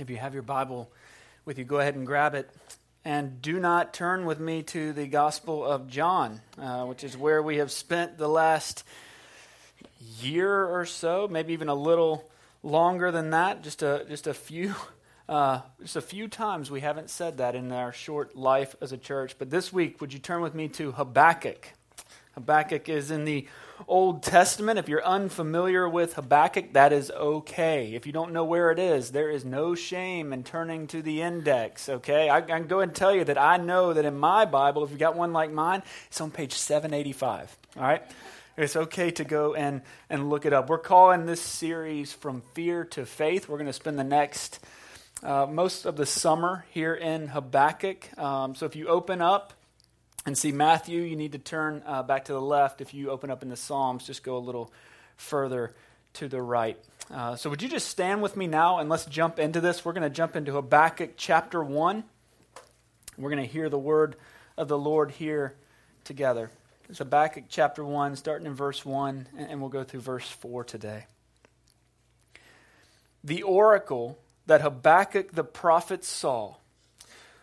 If you have your Bible with you, go ahead and grab it. And do not turn with me to the Gospel of John, uh, which is where we have spent the last year or so, maybe even a little longer than that. Just a just a few, uh, just a few times we haven't said that in our short life as a church. But this week, would you turn with me to Habakkuk? Habakkuk is in the Old Testament. If you're unfamiliar with Habakkuk, that is okay. If you don't know where it is, there is no shame in turning to the index, okay? I, can go and tell you that I know that in my Bible, if you've got one like mine, it's on page 785, all right? It's okay to go and, and look it up. We're calling this series From Fear to Faith. We're going to spend the next, uh, most of the summer here in Habakkuk. Um, so if you open up, and see Matthew, you need to turn uh, back to the left. If you open up in the Psalms, just go a little further to the right. Uh, so, would you just stand with me now and let's jump into this? We're going to jump into Habakkuk chapter 1. We're going to hear the word of the Lord here together. It's Habakkuk chapter 1, starting in verse 1, and we'll go through verse 4 today. The oracle that Habakkuk the prophet saw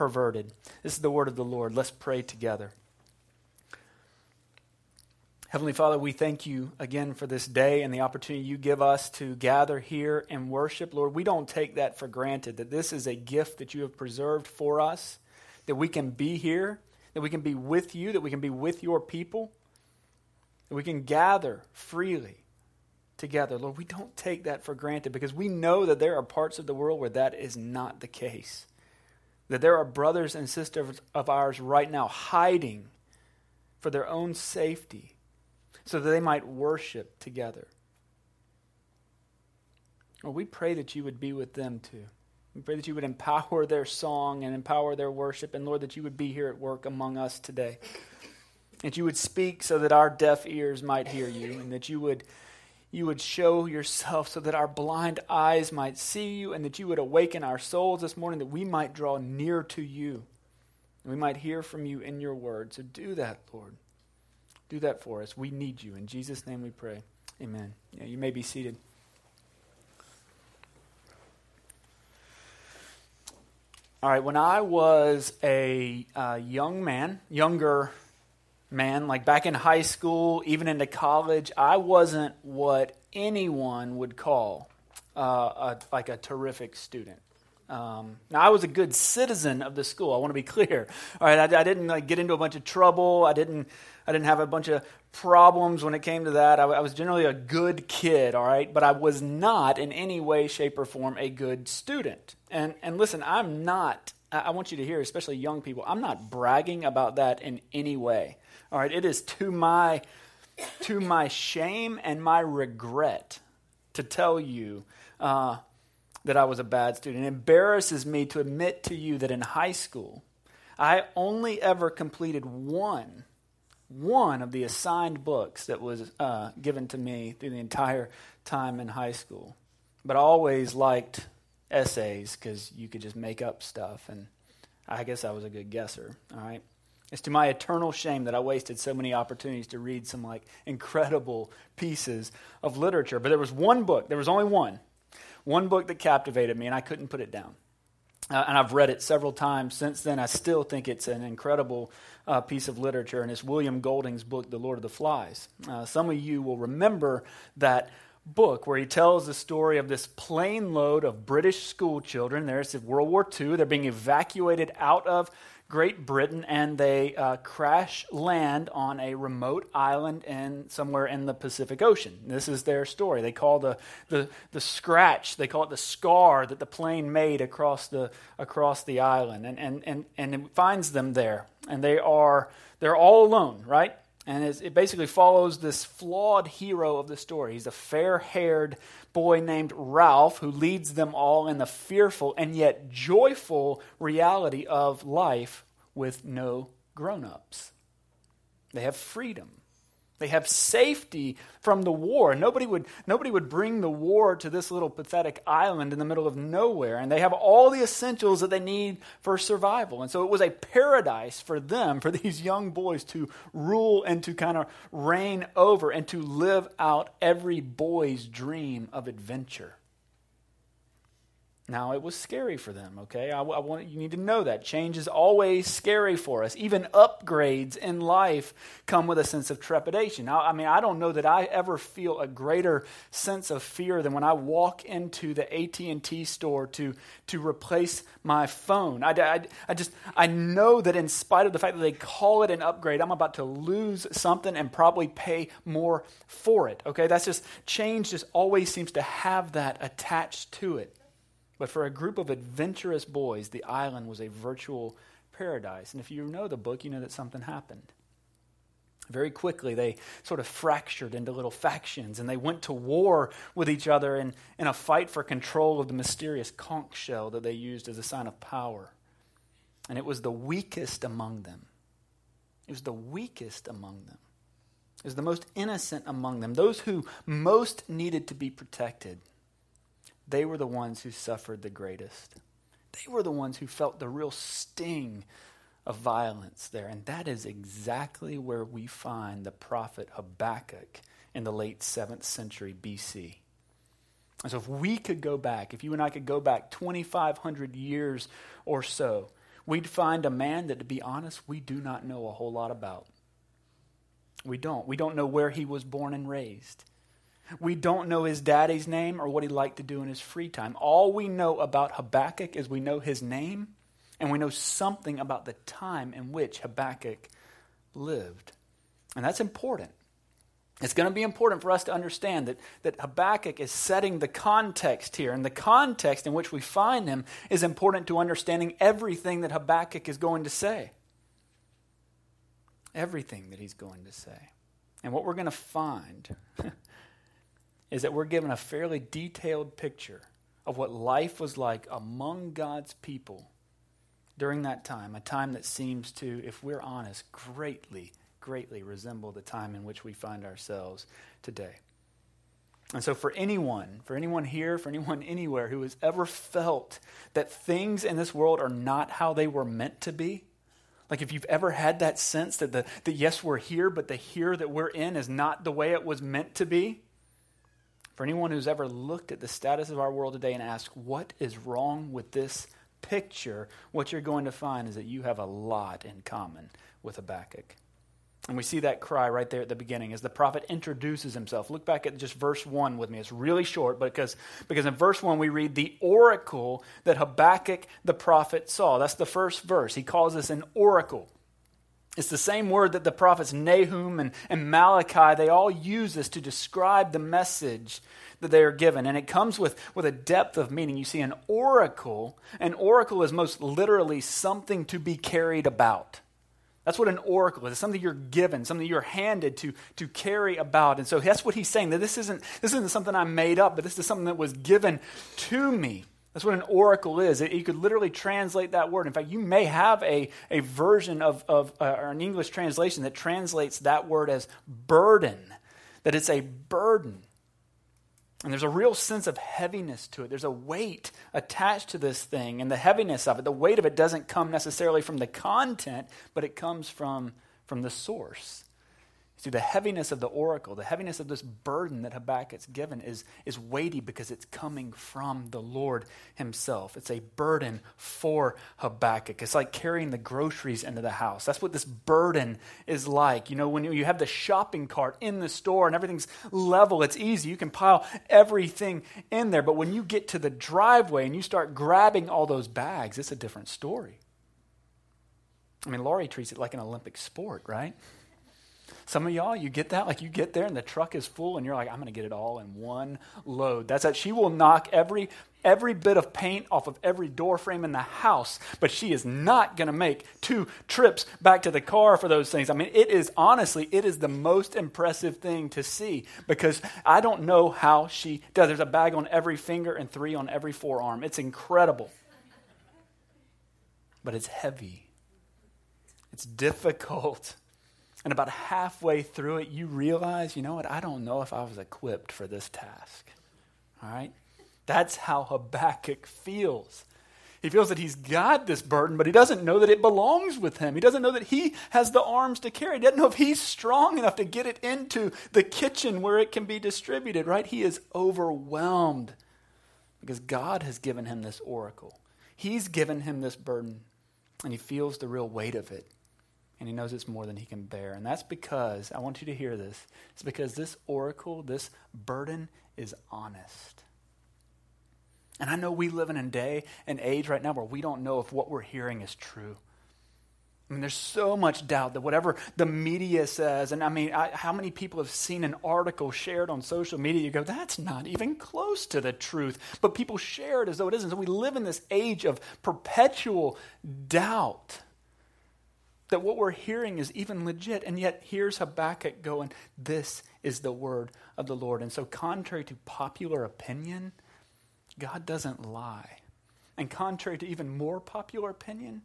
perverted. This is the word of the Lord. Let's pray together. Heavenly Father, we thank you again for this day and the opportunity you give us to gather here and worship. Lord, we don't take that for granted, that this is a gift that you have preserved for us, that we can be here, that we can be with you, that we can be with your people, that we can gather freely together. Lord, we don't take that for granted because we know that there are parts of the world where that is not the case that there are brothers and sisters of ours right now hiding for their own safety so that they might worship together. Well, we pray that you would be with them too. We pray that you would empower their song and empower their worship, and Lord, that you would be here at work among us today. That you would speak so that our deaf ears might hear you, and that you would you would show yourself so that our blind eyes might see you and that you would awaken our souls this morning that we might draw near to you. And we might hear from you in your word. So do that, Lord. Do that for us. We need you. In Jesus' name we pray. Amen. Yeah, you may be seated. All right, when I was a uh, young man, younger man, like back in high school, even into college, I wasn't what anyone would call uh, a, like a terrific student. Um, now, I was a good citizen of the school. I want to be clear. All right, I, I didn't like, get into a bunch of trouble. I didn't. I didn't have a bunch of problems when it came to that. I, I was generally a good kid. All right, but I was not in any way, shape, or form a good student. And and listen, I'm not. I want you to hear, especially young people. I'm not bragging about that in any way. All right, it is to my to my shame and my regret to tell you uh, that I was a bad student. It embarrasses me to admit to you that in high school, I only ever completed one one of the assigned books that was uh, given to me through the entire time in high school. But I always liked essays because you could just make up stuff, and I guess I was a good guesser. All right. It's to my eternal shame that I wasted so many opportunities to read some like incredible pieces of literature. But there was one book, there was only one, one book that captivated me, and I couldn't put it down. Uh, and I've read it several times since then. I still think it's an incredible uh, piece of literature, and it's William Golding's book, The Lord of the Flies. Uh, some of you will remember that book where he tells the story of this plane load of British school children. There's World War II. They're being evacuated out of Great Britain and they uh, crash land on a remote island in somewhere in the Pacific Ocean. This is their story. They call the, the, the scratch, they call it the scar that the plane made across the, across the island. And, and, and, and it finds them there. And they are they're all alone, right? And it basically follows this flawed hero of the story. He's a fair haired boy named Ralph who leads them all in the fearful and yet joyful reality of life with no grown ups. They have freedom. They have safety from the war. Nobody would, nobody would bring the war to this little pathetic island in the middle of nowhere. And they have all the essentials that they need for survival. And so it was a paradise for them, for these young boys to rule and to kind of reign over and to live out every boy's dream of adventure. Now, it was scary for them, okay? I, I, want you need to know that. Change is always scary for us. Even upgrades in life come with a sense of trepidation. Now, I mean, I don't know that I ever feel a greater sense of fear than when I walk into the AT&T store to, to replace my phone. I, I, I just, I know that in spite of the fact that they call it an upgrade, I'm about to lose something and probably pay more for it, okay? That's just, change just always seems to have that attached to it. But for a group of adventurous boys, the island was a virtual paradise. And if you know the book, you know that something happened. Very quickly, they sort of fractured into little factions and they went to war with each other in, in a fight for control of the mysterious conch shell that they used as a sign of power. And it was the weakest among them. It was the weakest among them. It was the most innocent among them. Those who most needed to be protected they were the ones who suffered the greatest. They were the ones who felt the real sting of violence there. And that is exactly where we find the prophet Habakkuk in the late 7th century BC. And so, if we could go back, if you and I could go back 2,500 years or so, we'd find a man that, to be honest, we do not know a whole lot about. We don't. We don't know where he was born and raised. We don't know his daddy's name or what he liked to do in his free time. All we know about Habakkuk is we know his name and we know something about the time in which Habakkuk lived. And that's important. It's going to be important for us to understand that, that Habakkuk is setting the context here. And the context in which we find him is important to understanding everything that Habakkuk is going to say. Everything that he's going to say. And what we're going to find is that we're given a fairly detailed picture of what life was like among God's people during that time, a time that seems to, if we're honest, greatly, greatly resemble the time in which we find ourselves today. And so, for anyone, for anyone here, for anyone anywhere who has ever felt that things in this world are not how they were meant to be, like if you've ever had that sense that the, that yes, we're here, but the here that we're in is not the way it was meant to be, for anyone who's ever looked at the status of our world today and asked, what is wrong with this picture, what you're going to find is that you have a lot in common with Habakkuk. And we see that cry right there at the beginning as the prophet introduces himself. Look back at just verse 1 with me. It's really short, but because, because in verse 1 we read the oracle that Habakkuk the prophet saw. That's the first verse. He calls this an oracle. It's the same word that the prophets Nahum and, and Malachi, they all use this to describe the message that they are given. And it comes with, with a depth of meaning. You see, an oracle, an oracle is most literally something to be carried about. That's what an oracle is. It's something you're given, something you're handed to, to carry about. And so that's what he's saying. That this isn't, this isn't something I made up, but this is something that was given to me. That's what an oracle is. You could literally translate that word. In fact, you may have a, a version of, of uh, or an English translation that translates that word as burden, that it's a burden. And there's a real sense of heaviness to it. There's a weight attached to this thing, and the heaviness of it, the weight of it doesn't come necessarily from the content, but it comes from, from the source. See, the heaviness of the oracle, the heaviness of this burden that Habakkuk's given is, is weighty because it's coming from the Lord Himself. It's a burden for Habakkuk. It's like carrying the groceries into the house. That's what this burden is like. You know, when you have the shopping cart in the store and everything's level, it's easy. You can pile everything in there. But when you get to the driveway and you start grabbing all those bags, it's a different story. I mean, Laurie treats it like an Olympic sport, right? Some of y'all, you get that? Like you get there and the truck is full and you're like, I'm going to get it all in one load. That's that. She will knock every every bit of paint off of every door frame in the house, but she is not going to make two trips back to the car for those things. I mean, it is honestly, it is the most impressive thing to see because I don't know how she does. There's a bag on every finger and three on every forearm. It's incredible. But it's heavy. It's difficult. And about halfway through it, you realize, you know what? I don't know if I was equipped for this task. All right? That's how Habakkuk feels. He feels that he's got this burden, but he doesn't know that it belongs with him. He doesn't know that he has the arms to carry. He doesn't know if he's strong enough to get it into the kitchen where it can be distributed, right? He is overwhelmed because God has given him this oracle. He's given him this burden, and he feels the real weight of it and he knows it's more than he can bear. And that's because, I want you to hear this, it's because this oracle, this burden is honest. And I know we live in a day and age right now where we don't know if what we're hearing is true. I mean, there's so much doubt that whatever the media says, and I mean, I, how many people have seen an article shared on social media? You go, that's not even close to the truth. But people share it as though it isn't. So we live in this age of perpetual doubt that what we're hearing is even legit. And yet, here's Habakkuk going, This is the word of the Lord. And so, contrary to popular opinion, God doesn't lie. And contrary to even more popular opinion,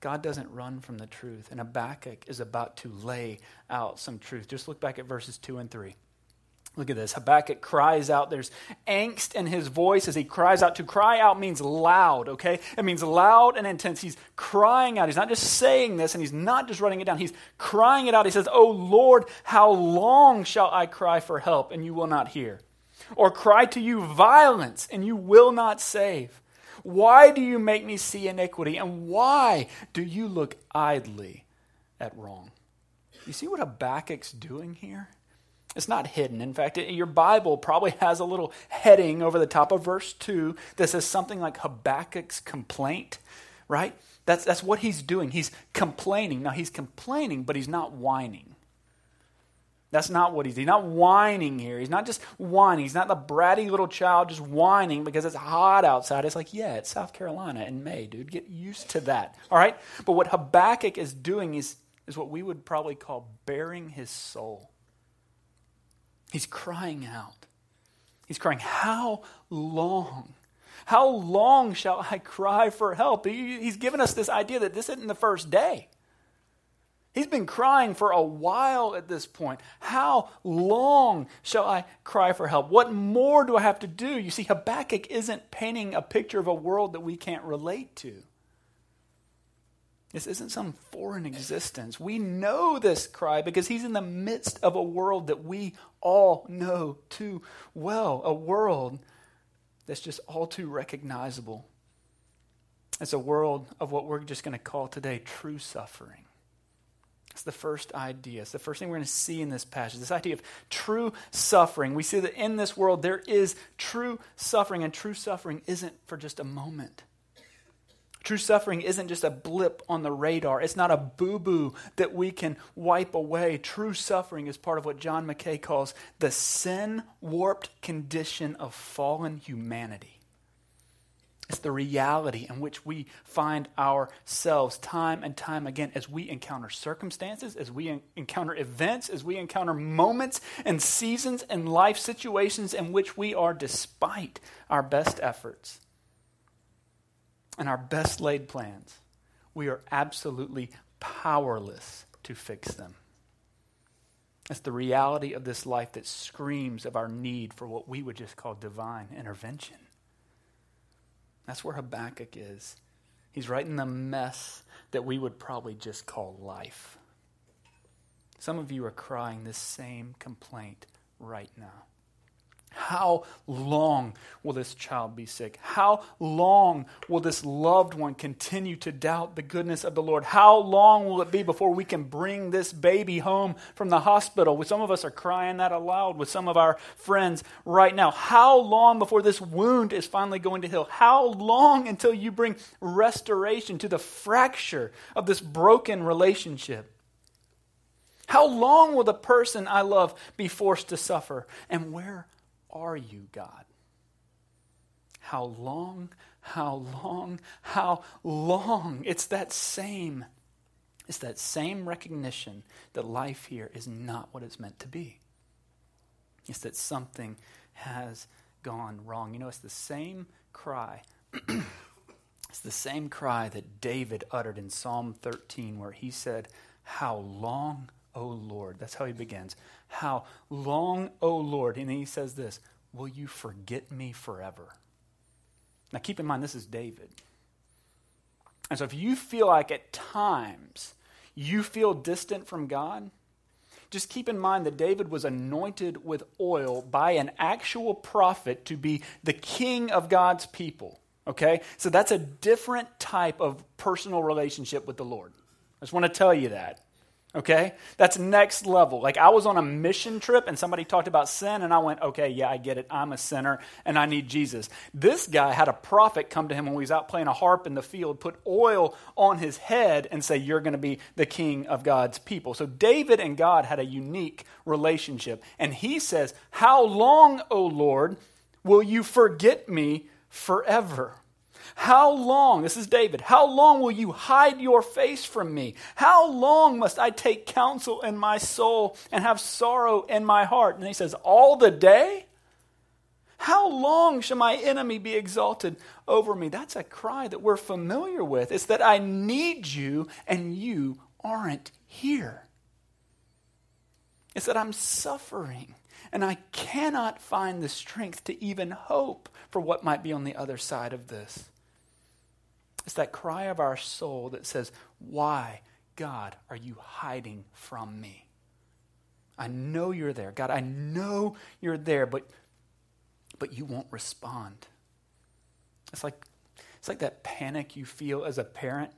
God doesn't run from the truth. And Habakkuk is about to lay out some truth. Just look back at verses 2 and 3. Look at this. Habakkuk cries out. There's angst in his voice as he cries out. To cry out means loud, okay? It means loud and intense. He's crying out. He's not just saying this and he's not just writing it down. He's crying it out. He says, Oh Lord, how long shall I cry for help and you will not hear? Or cry to you violence and you will not save? Why do you make me see iniquity? And why do you look idly at wrong? You see what Habakkuk's doing here? It's not hidden. In fact, your Bible probably has a little heading over the top of verse 2 that says something like Habakkuk's complaint, right? That's, that's what he's doing. He's complaining. Now, he's complaining, but he's not whining. That's not what he's doing. He's not whining here. He's not just whining. He's not the bratty little child just whining because it's hot outside. It's like, yeah, it's South Carolina in May, dude. Get used to that. All right? But what Habakkuk is doing is, is what we would probably call baring his soul. He's crying out. He's crying, How long? How long shall I cry for help? He's given us this idea that this isn't the first day. He's been crying for a while at this point. How long shall I cry for help? What more do I have to do? You see, Habakkuk isn't painting a picture of a world that we can't relate to. This isn't some foreign existence. We know this cry because he's in the midst of a world that we all know too well, a world that's just all too recognizable. It's a world of what we're just going to call today true suffering. It's the first idea. It's the first thing we're going to see in this passage. This idea of true suffering. We see that in this world there is true suffering, and true suffering isn't for just a moment. True suffering isn't just a blip on the radar. It's not a boo boo that we can wipe away. True suffering is part of what John Mackay calls the sin warped condition of fallen humanity. It's the reality in which we find ourselves time and time again as we encounter circumstances, as we encounter events, as we encounter moments and seasons and life situations in which we are, despite our best efforts, and our best laid plans, we are absolutely powerless to fix them. It's the reality of this life that screams of our need for what we would just call divine intervention. That's where Habakkuk is. He's right in the mess that we would probably just call life. Some of you are crying this same complaint right now. How long will this child be sick? How long will this loved one continue to doubt the goodness of the Lord? How long will it be before we can bring this baby home from the hospital? Some of us are crying that aloud with some of our friends right now. How long before this wound is finally going to heal? How long until you bring restoration to the fracture of this broken relationship? How long will the person I love be forced to suffer? And where are you, God? How long, how long, how long? It's that same, it's that same recognition that life here is not what it's meant to be. It's that something has gone wrong. You know, it's the same cry. it's the same cry that David uttered in Psalm 13, where he said, How long, O Lord? That's how he begins. How long, O Lord? And he says this Will you forget me forever? Now, keep in mind, this is David. And so, if you feel like at times you feel distant from God, just keep in mind that David was anointed with oil by an actual prophet to be the king of God's people. Okay? So that's a different type of personal relationship with the Lord. I just want to tell you that. Okay? That's next level. Like I was on a mission trip and somebody talked about sin and I went, okay, yeah, I get it. I'm a sinner and I need Jesus. This guy had a prophet come to him when he was out playing a harp in the field, put oil on his head and say, you're going to be the king of God's people. So David and God had a unique relationship. And he says, How long, O Lord, will you forget me forever? How long, this is David, how long will you hide your face from me? How long must I take counsel in my soul and have sorrow in my heart? And he says, All the day? How long shall my enemy be exalted over me? That's a cry that we're familiar with. It's that I need you and you aren't here. It's that I'm suffering and I cannot find the strength to even hope for what might be on the other side of this. It's that cry of our soul that says, Why, God, are you hiding from me? I know you're there. God, I know you're there, but, but you won't respond. It's like, it's like that panic you feel as a parent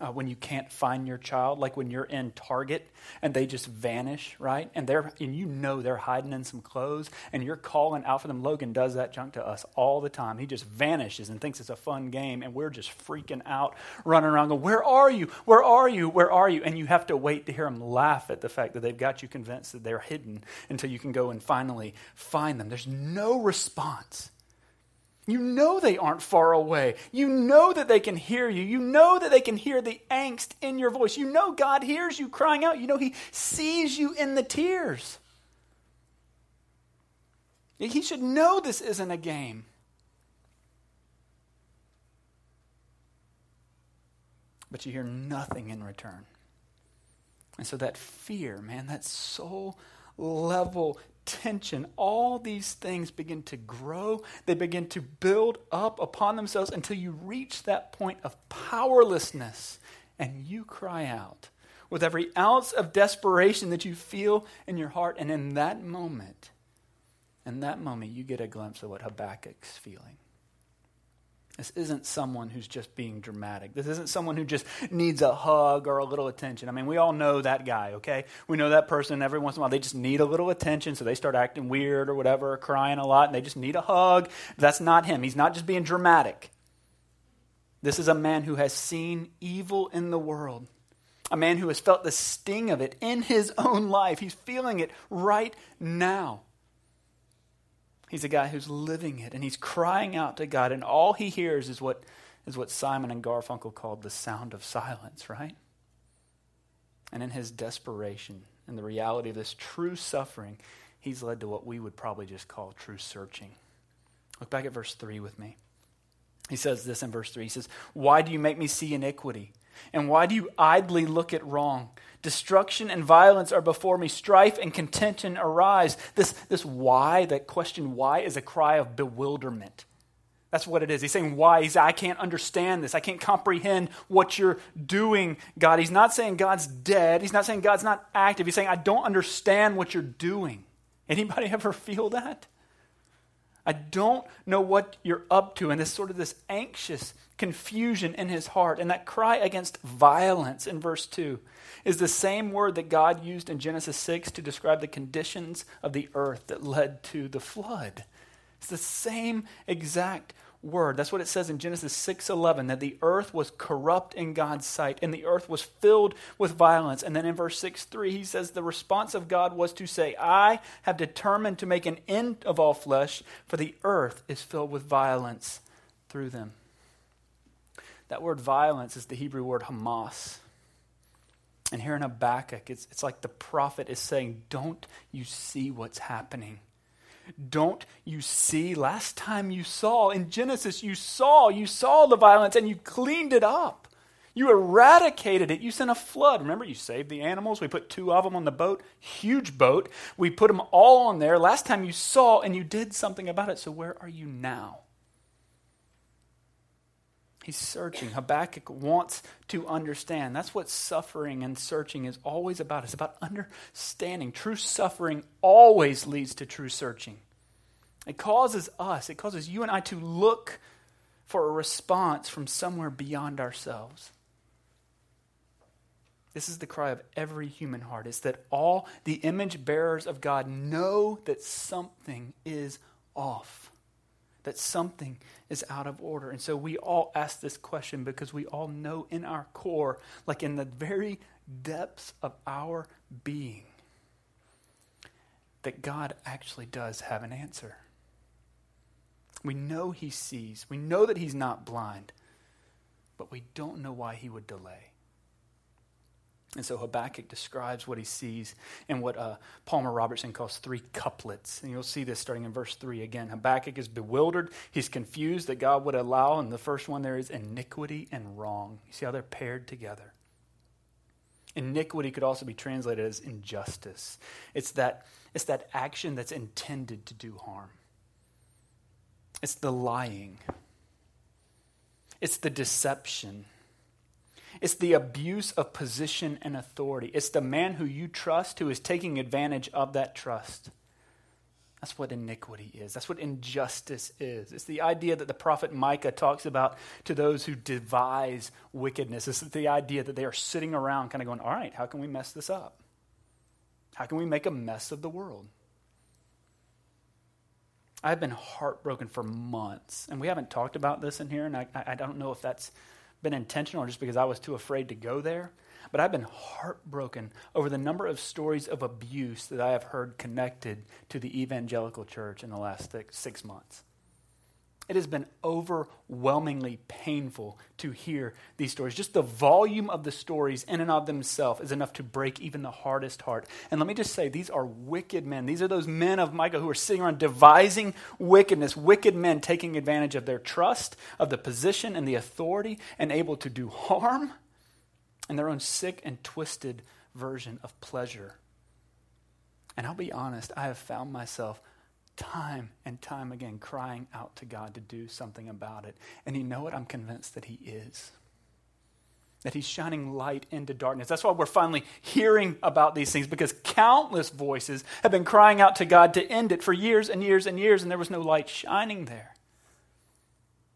uh, when you can't find your child, like when you're in Target and they just vanish, right? And they're and you know they're hiding in some clothes, and you're calling out for them. Logan does that junk to us all the time. He just vanishes and thinks it's a fun game, and we're just freaking out, running around, going, "Where are you? Where are you? Where are you?" And you have to wait to hear them laugh at the fact that they've got you convinced that they're hidden until you can go and finally find them. There's no response. You know they aren't far away. You know that they can hear you. You know that they can hear the angst in your voice. You know God hears you crying out. You know He sees you in the tears. He should know this isn't a game. But you hear nothing in return. And so that fear, man, that soul level tension, all these things begin to grow. They begin to build up upon themselves until you reach that point of powerlessness and you cry out with every ounce of desperation that you feel in your heart. And in that moment, in that moment, you get a glimpse of what Habakkuk's feeling. This isn't someone who's just being dramatic. This isn't someone who just needs a hug or a little attention. I mean, we all know that guy, okay? We know that person every once in a while. They just need a little attention, so they start acting weird or whatever, or crying a lot, and they just need a hug. That's not him. He's not just being dramatic. This is a man who has seen evil in the world, a man who has felt the sting of it in his own life. He's feeling it right now. He's a guy who's living it and he's crying out to God, and all he hears is what, is what Simon and Garfunkel called the sound of silence, right? And in his desperation and the reality of this true suffering, he's led to what we would probably just call true searching. Look back at verse 3 with me. He says this in verse 3. He says, Why do you make me see iniquity? And why do you idly look at wrong? Destruction and violence are before me. Strife and contention arise. This, this why, that question why, is a cry of bewilderment. That's what it is. He's saying, Why? He's, I can't understand this. I can't comprehend what you're doing, God. He's not saying God's dead. He's not saying God's not active. He's saying, I don't understand what you're doing. Anybody ever feel that? I don't know what you're up to. And this sort of this anxious confusion in his heart. And that cry against violence in verse 2 is the same word that God used in Genesis 6 to describe the conditions of the earth that led to the flood. It's the same exact word. That's what it says in Genesis 6:11 that the earth was corrupt in God's sight and the earth was filled with violence. And then in verse 6:3 he says the response of God was to say, "I have determined to make an end of all flesh, for the earth is filled with violence through them." That word violence is the Hebrew word Hamas. And here in Habakkuk, it's, it's like the prophet is saying, Don't you see what's happening? Don't you see? Last time you saw in Genesis, you saw, you saw the violence and you cleaned it up. You eradicated it. You sent a flood. Remember, you saved the animals. We put two of them on the boat, huge boat. We put them all on there. Last time you saw and you did something about it. So, where are you now? He's searching. Habakkuk wants to understand. That's what suffering and searching is always about. It's about understanding. True suffering always leads to true searching. It causes us, it causes you and I to look for a response from somewhere beyond ourselves. This is the cry of every human heart. It's that all the image bearers of God know that something is off that something is out of order. And so we all ask this question because we all know in our core, like in the very depths of our being, that God actually does have an answer. We know He sees, we know that He's not blind, but we don't know why He would delay. And so Habakkuk describes what he sees in what uh, Palmer Robertson calls three couplets. And you'll see this starting in verse 3 again. Habakkuk is bewildered. He's confused that God would allow. And the first one there is iniquity and wrong. You see how they're paired together. Iniquity could also be translated as injustice. It's that, it's that action that's intended to do harm, it's the lying, it's the deception. It's the abuse of position and authority. It's the man who you trust who is taking advantage of that trust. That's what iniquity is. That's what injustice is. It's the idea that the prophet Micah talks about to those who devise wickedness. It's the idea that they are sitting around kind of going, all right, how can we mess this up? How can we make a mess of the world? I've been heartbroken for months, and we haven't talked about this in here, and I, I don't know if that's been intentional just because I was too afraid to go there. But I've been heartbroken over the number of stories of abuse that I have heard connected to the evangelical church in the last six months. It has been overwhelmingly painful to hear these stories. Just the volume of the stories in and of themselves is enough to break even the hardest heart. And let me just say, these are wicked men. These are those men of Micah who are sitting around devising wickedness, wicked men taking advantage of their trust, of the position and the authority, and able to do harm in their own sick and twisted version of pleasure. And I'll be honest, I have found myself time and time again crying out to God to do something about it. And you know what? I'm convinced that He is. That He's shining light into darkness. That's why we're finally hearing about these things because countless voices have been crying out to God to end it for years and years and years, and there was no light shining there.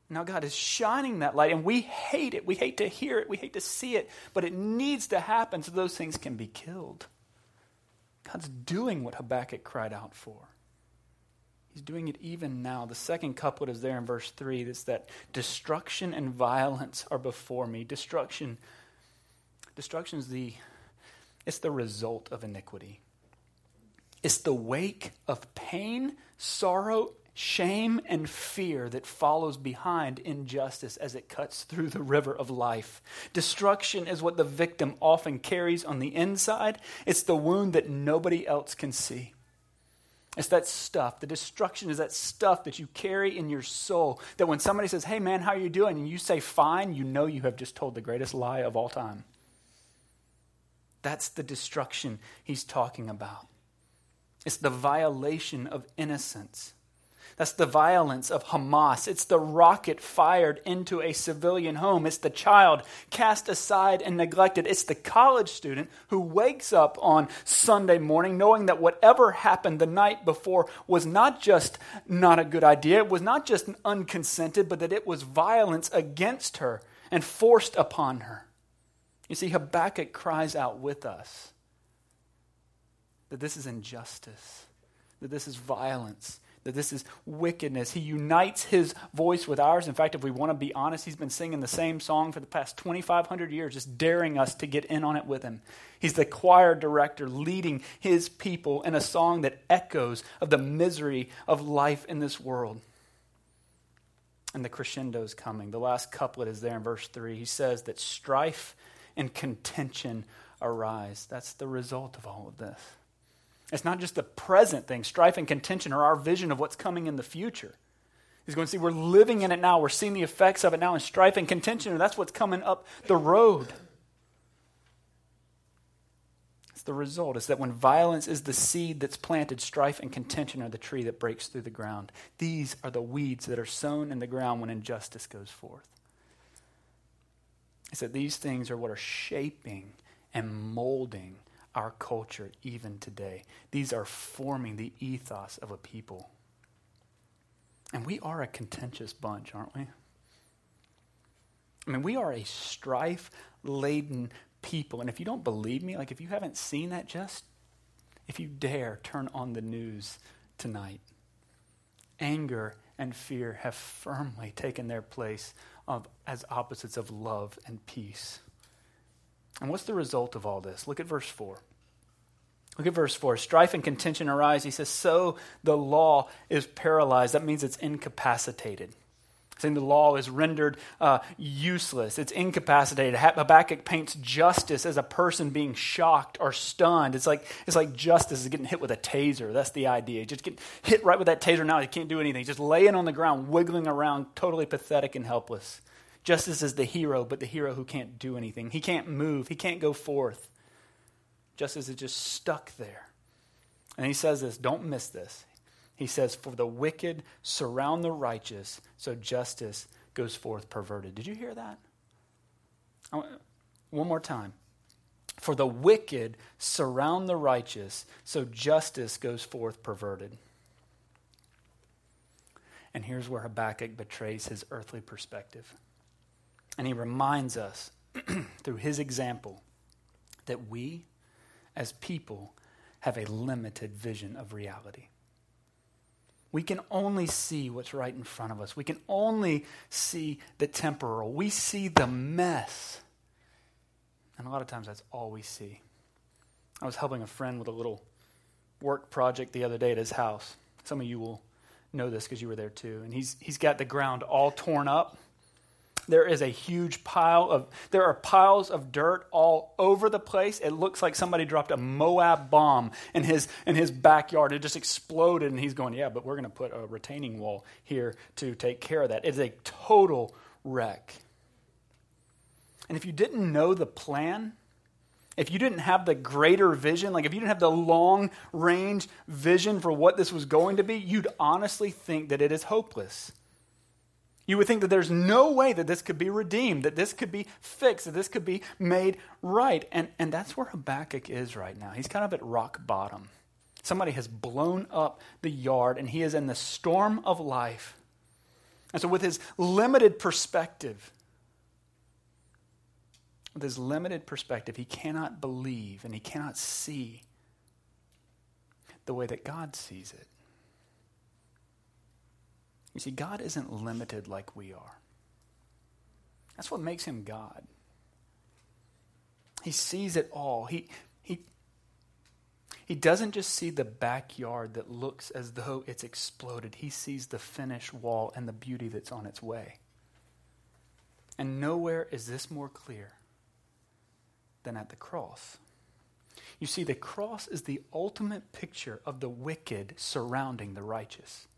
Now God is shining that light, and we hate it. We hate to hear it. We hate to see it, but it needs to happen so those things can be killed. God's doing what Habakkuk cried out for. He's doing it even now. The second couplet is there in verse 3. It's that destruction and violence are before me. Destruction, destruction is the, it's the result of iniquity. It's the wake of pain, sorrow, shame, and fear that follows behind injustice as it cuts through the river of life. Destruction is what the victim often carries on the inside, it's the wound that nobody else can see. It's that stuff. The destruction is that stuff that you carry in your soul. That when somebody says, Hey man, how are you doing? And you say, Fine, you know you have just told the greatest lie of all time. That's the destruction he's talking about. It's the violation of innocence. That's the violence of Hamas. It's the rocket fired into a civilian home. It's the child cast aside and neglected. It's the college student who wakes up on Sunday morning knowing that whatever happened the night before was not just not a good idea, it was not just unconsented, but that it was violence against her and forced upon her. You see, Habakkuk cries out with us that this is injustice, that this is violence that this is wickedness. He unites his voice with ours. In fact, if we want to be honest, he's been singing the same song for the past 2,500 years, just daring us to get in on it with him. He's the choir director leading his people in a song that echoes of the misery of life in this world. And the crescendo is coming. The last couplet is there in verse 3. He says that strife and contention arise. That's the result of all of this. It's not just the present thing. Strife and contention are our vision of what's coming in the future. He's going to see we're living in it now. We're seeing the effects of it now. And strife and contention, that's what's coming up the road. It's the result. Is that when violence is the seed that's planted, strife and contention are the tree that breaks through the ground. These are the weeds that are sown in the ground when injustice goes forth. He said these things are what are shaping and molding our culture even today. These are forming the ethos of a people. And we are a contentious bunch, aren't we? I mean, we are a strife laden people. And if you don't believe me, like if you haven't seen that, just if you dare turn on the news tonight. Anger and fear have firmly taken their place of, as opposites of love and peace. And what's the result of all this? Look at verse 4. Look at verse 4. Strife and contention arise. He says, So the law is paralyzed. That means it's incapacitated. Saying the law is rendered uh, useless, it's incapacitated. Habakkuk paints justice as a person being shocked or stunned. It's like, it's like justice is getting hit with a taser. That's the idea. Just get hit right with that taser now. He can't do anything. Just laying on the ground, wiggling around, totally pathetic and helpless. Justice is the hero, but the hero who can't do anything. He can't move, he can't go forth. Justice is just stuck there. And he says this don't miss this. He says, For the wicked surround the righteous, so justice goes forth perverted. Did you hear that? One more time. For the wicked surround the righteous, so justice goes forth perverted. And here's where Habakkuk betrays his earthly perspective. And he reminds us through his example that we, as people, have a limited vision of reality. We can only see what's right in front of us. We can only see the temporal. We see the mess. And a lot of times that's all we see. I was helping a friend with a little work project the other day at his house. Some of you will know this because you were there too. And he's, he's got the ground all torn up there is a huge pile of, there are piles of dirt all over the place. It looks like somebody dropped a Moab bomb in his, in his backyard. It just exploded, and he's going, Yeah, but we're going to put a retaining wall here to take care of that. It's a total wreck. And if you didn't know the plan, if you didn't have the greater vision, like if you didn't have the long range vision for what this was going to be, you'd honestly think that it is hopeless. You would think that there's no way that this could be redeemed, that this could be fixed, that this could be made right. And, and that's where Habakkuk is right now. He's kind of at rock bottom. Somebody has blown up the yard, and he is in the storm of life. And so, with his limited perspective, with his limited perspective, he cannot believe and he cannot see the way that God sees it. You see, God isn't limited like we are. That's what makes him God. He sees it all. He, he, he doesn't just see the backyard that looks as though it's exploded, he sees the finished wall and the beauty that's on its way. And nowhere is this more clear than at the cross. You see, the cross is the ultimate picture of the wicked surrounding the righteous.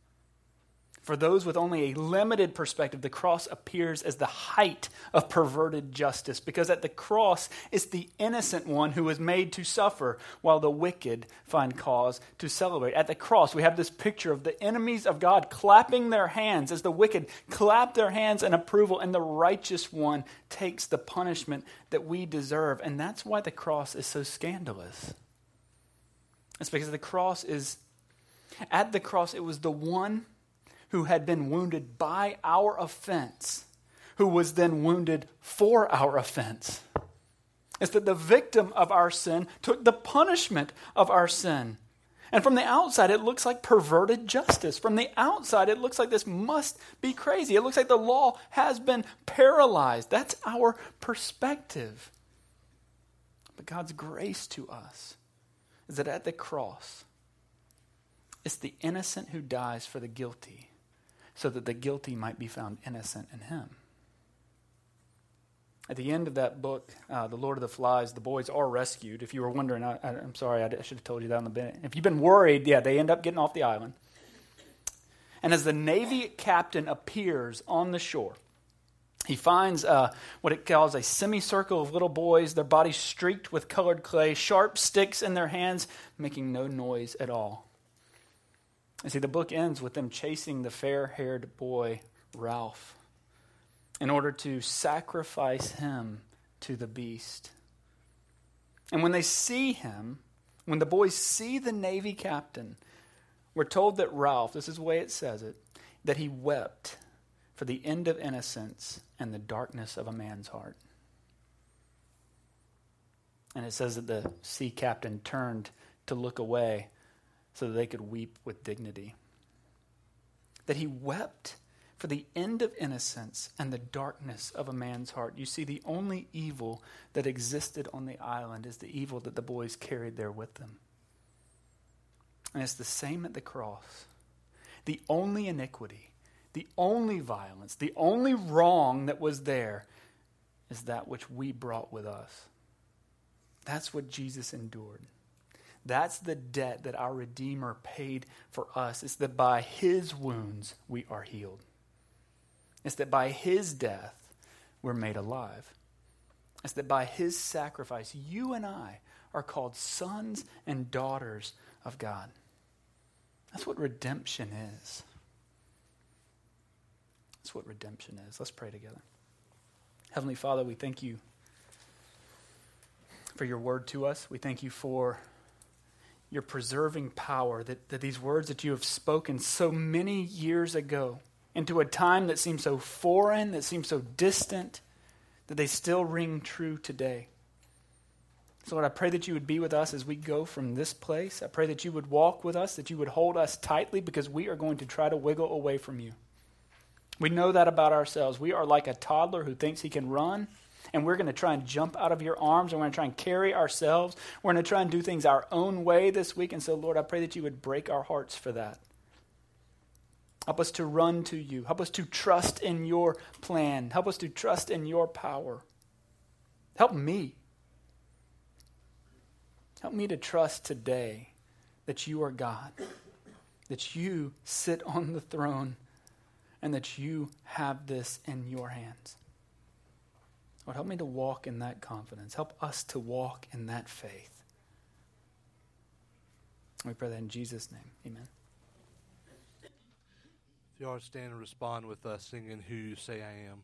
For those with only a limited perspective, the cross appears as the height of perverted justice because at the cross it's the innocent one who is made to suffer while the wicked find cause to celebrate. At the cross, we have this picture of the enemies of God clapping their hands as the wicked clap their hands in approval and the righteous one takes the punishment that we deserve. And that's why the cross is so scandalous. It's because the cross is, at the cross, it was the one who had been wounded by our offense, who was then wounded for our offense. It's that the victim of our sin took the punishment of our sin. And from the outside, it looks like perverted justice. From the outside, it looks like this must be crazy. It looks like the law has been paralyzed. That's our perspective. But God's grace to us is that at the cross, it's the innocent who dies for the guilty so that the guilty might be found innocent in him. At the end of that book, uh, The Lord of the Flies, the boys are rescued. If you were wondering, I, am sorry, I, should have told you that in the beginning. If you've been worried, yeah, they end up getting off the island. And as the Navy captain appears on the shore, he finds uh, what it calls a semicircle of little boys, their bodies streaked with colored clay, sharp sticks in their hands, making no noise at all. And see, the book ends with them chasing the fair haired boy, Ralph in order to sacrifice him to the beast. And when they see him, when the boys see the Navy captain, we're told that Ralph, this is the way it says it, that he wept for the end of innocence and the darkness of a man's heart. And it says that the sea captain turned to look away so that they could weep with dignity. That he wept for the end of innocence and the darkness of a man's heart. You see, the only evil that existed on the island is the evil that the boys carried there with them. And it's the same at the cross. The only iniquity, the only violence, the only wrong that was there is that which we brought with us. That's what Jesus endured. That's the debt that our Redeemer paid for us. It's that by his wounds we are healed. It's that by his death, we're made alive. It's that by his sacrifice, you and I are called sons and daughters of God. That's what redemption is. That's what redemption is. Let's pray together. Heavenly Father, we thank you for your word to us. We thank you for your preserving power, that, that these words that you have spoken so many years ago into a time that seems so foreign, that seems so distant, that they still ring true today. So, Lord, I pray that you would be with us as we go from this place. I pray that you would walk with us, that you would hold us tightly, because we are going to try to wiggle away from you. We know that about ourselves. We are like a toddler who thinks he can run, and we're going to try and jump out of your arms, and we're going to try and carry ourselves. We're going to try and do things our own way this week. And so, Lord, I pray that you would break our hearts for that. Help us to run to you. Help us to trust in your plan. Help us to trust in your power. Help me. Help me to trust today that you are God, that you sit on the throne, and that you have this in your hands. Lord, help me to walk in that confidence. Help us to walk in that faith. We pray that in Jesus' name. Amen. If you are stand and respond with us singing Who You Say I Am.